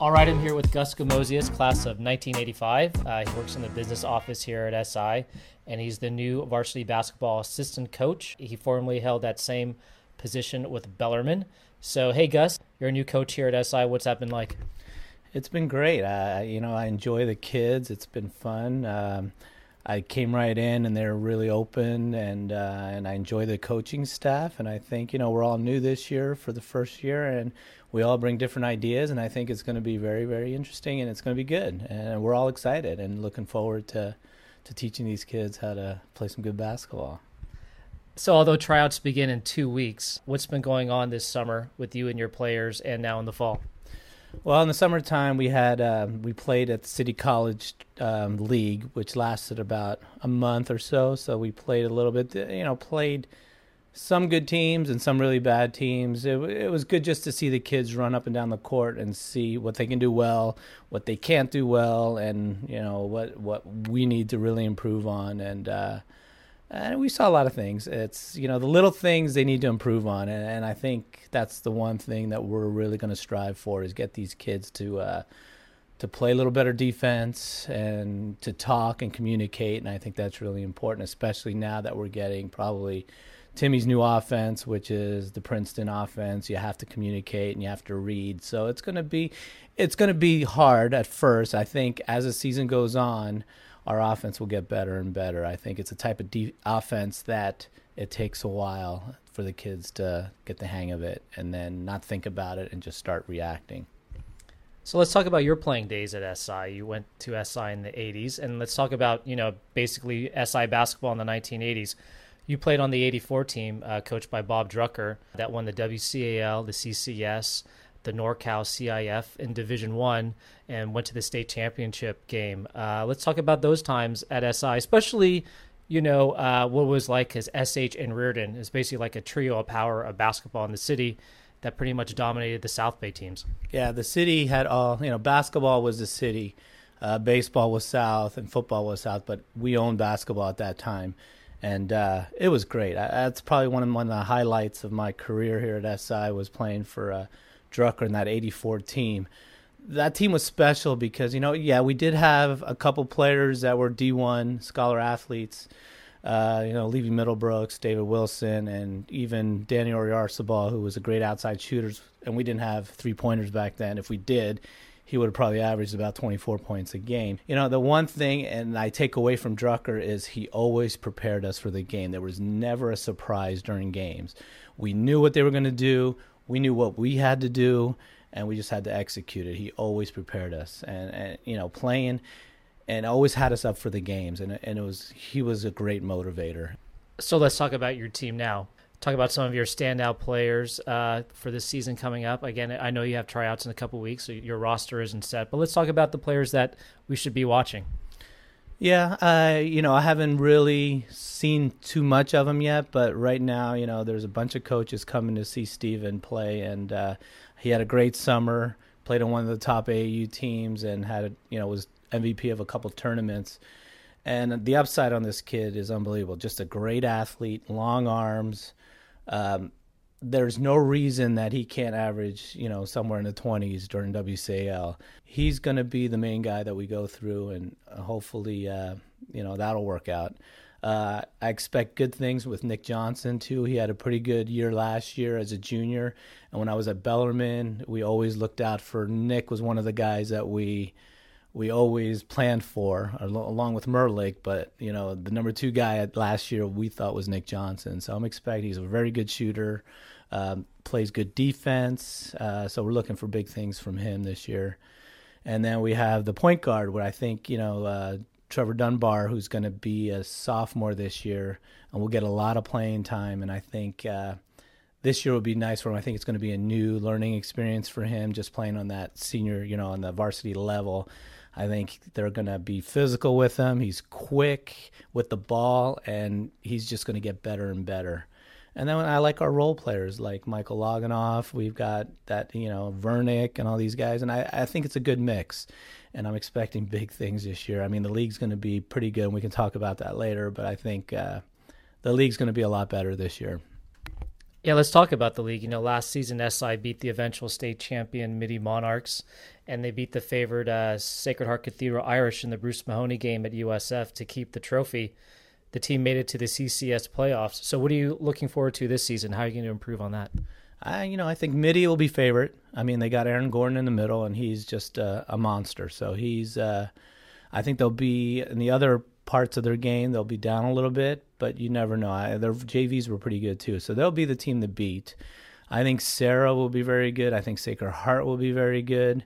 All right, I'm here with Gus Gamosius, class of 1985. Uh, he works in the business office here at SI, and he's the new varsity basketball assistant coach. He formerly held that same position with Bellarmine. So, hey, Gus, you're a new coach here at SI. What's that been like? It's been great. Uh, you know, I enjoy the kids. It's been fun. Um, I came right in and they're really open and uh, and I enjoy the coaching staff and I think you know we're all new this year for the first year and we all bring different ideas and I think it's going to be very very interesting and it's going to be good and we're all excited and looking forward to to teaching these kids how to play some good basketball. So although tryouts begin in 2 weeks, what's been going on this summer with you and your players and now in the fall? Well, in the summertime, we had um, we played at the City College um, League, which lasted about a month or so. So we played a little bit. You know, played some good teams and some really bad teams. It, it was good just to see the kids run up and down the court and see what they can do well, what they can't do well, and you know what what we need to really improve on. And uh, and we saw a lot of things. It's you know the little things they need to improve on, and, and I think that's the one thing that we're really going to strive for is get these kids to uh, to play a little better defense and to talk and communicate. And I think that's really important, especially now that we're getting probably Timmy's new offense, which is the Princeton offense. You have to communicate and you have to read. So it's going to be it's going to be hard at first. I think as the season goes on our offense will get better and better. I think it's a type of de- offense that it takes a while for the kids to get the hang of it and then not think about it and just start reacting. So let's talk about your playing days at SI. You went to SI in the 80s, and let's talk about, you know, basically SI basketball in the 1980s. You played on the 84 team, uh, coached by Bob Drucker, that won the WCAL, the CCS, the NorCal CIF in Division One and went to the state championship game. Uh, let's talk about those times at SI, especially you know uh, what was like as SH and Riordan is basically like a trio of power of basketball in the city that pretty much dominated the South Bay teams. Yeah, the city had all you know. Basketball was the city, uh, baseball was South, and football was South. But we owned basketball at that time, and uh, it was great. I, that's probably one of, one of the highlights of my career here at SI was playing for uh, Drucker and that '84 team that team was special because you know yeah we did have a couple players that were D1 scholar athletes uh, you know Levy Middlebrooks, David Wilson, and even Danny Oyarzabal, who was a great outside shooter. And we didn't have three pointers back then. If we did, he would have probably averaged about 24 points a game. You know, the one thing, and I take away from Drucker, is he always prepared us for the game. There was never a surprise during games. We knew what they were going to do. We knew what we had to do and we just had to execute it. He always prepared us, and, and you know, playing, and always had us up for the games, and and it was he was a great motivator. So let's talk about your team now. Talk about some of your standout players uh, for this season coming up. Again, I know you have tryouts in a couple weeks, so your roster isn't set. But let's talk about the players that we should be watching. Yeah, uh, you know, I haven't really seen too much of him yet, but right now, you know, there's a bunch of coaches coming to see Steven play, and uh, he had a great summer. Played on one of the top AAU teams and had you know was MVP of a couple tournaments. And the upside on this kid is unbelievable. Just a great athlete, long arms. Um, there's no reason that he can't average, you know, somewhere in the 20s during WCAL. He's going to be the main guy that we go through, and hopefully, uh, you know, that'll work out. Uh, I expect good things with Nick Johnson too. He had a pretty good year last year as a junior, and when I was at Bellarmine, we always looked out for Nick. Was one of the guys that we we always planned for, along with Merlick. But you know, the number two guy last year we thought was Nick Johnson. So I'm expecting he's a very good shooter, um, plays good defense. Uh, so we're looking for big things from him this year. And then we have the point guard, where I think you know uh, Trevor Dunbar, who's going to be a sophomore this year, and will get a lot of playing time. And I think uh, this year will be nice for him. I think it's going to be a new learning experience for him, just playing on that senior, you know, on the varsity level. I think they're going to be physical with him. He's quick with the ball, and he's just going to get better and better. And then I like our role players like Michael Loganoff. We've got that, you know, Vernick and all these guys. And I, I think it's a good mix and I'm expecting big things this year. I mean, the league's going to be pretty good, and we can talk about that later. But I think uh, the league's going to be a lot better this year. Yeah, let's talk about the league. You know, last season SI beat the eventual state champion Mitty Monarchs, and they beat the favored uh, Sacred Heart Cathedral Irish in the Bruce Mahoney game at USF to keep the trophy. The team made it to the CCS playoffs. So, what are you looking forward to this season? How are you going to improve on that? I, you know, I think Mitty will be favorite. I mean, they got Aaron Gordon in the middle, and he's just uh, a monster. So he's, uh, I think they'll be in the other parts of their game. They'll be down a little bit, but you never know. I, their JVs were pretty good too, so they'll be the team to beat. I think Serra will be very good. I think Sacred Heart will be very good.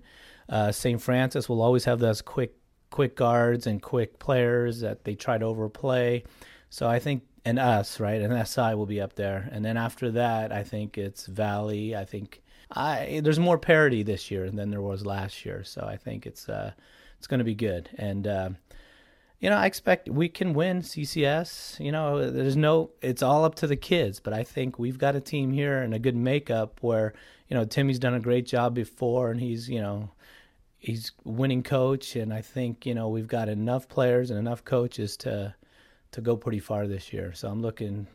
Uh, St. Francis will always have those quick, quick guards and quick players that they try to overplay. So I think, and us, right, and SI will be up there. And then after that, I think it's Valley. I think I there's more parity this year than there was last year. So I think it's uh, it's going to be good. And uh, you know, I expect we can win CCS. You know, there's no, it's all up to the kids. But I think we've got a team here and a good makeup where, you know, Timmy's done a great job before and he's, you know, he's winning coach. And I think, you know, we've got enough players and enough coaches to, to go pretty far this year. So I'm looking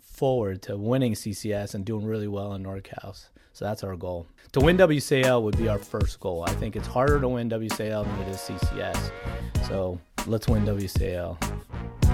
forward to winning CCS and doing really well in NorCals. So that's our goal. To win WCL would be our first goal. I think it's harder to win WCL than it is CCS. So let's win WCL.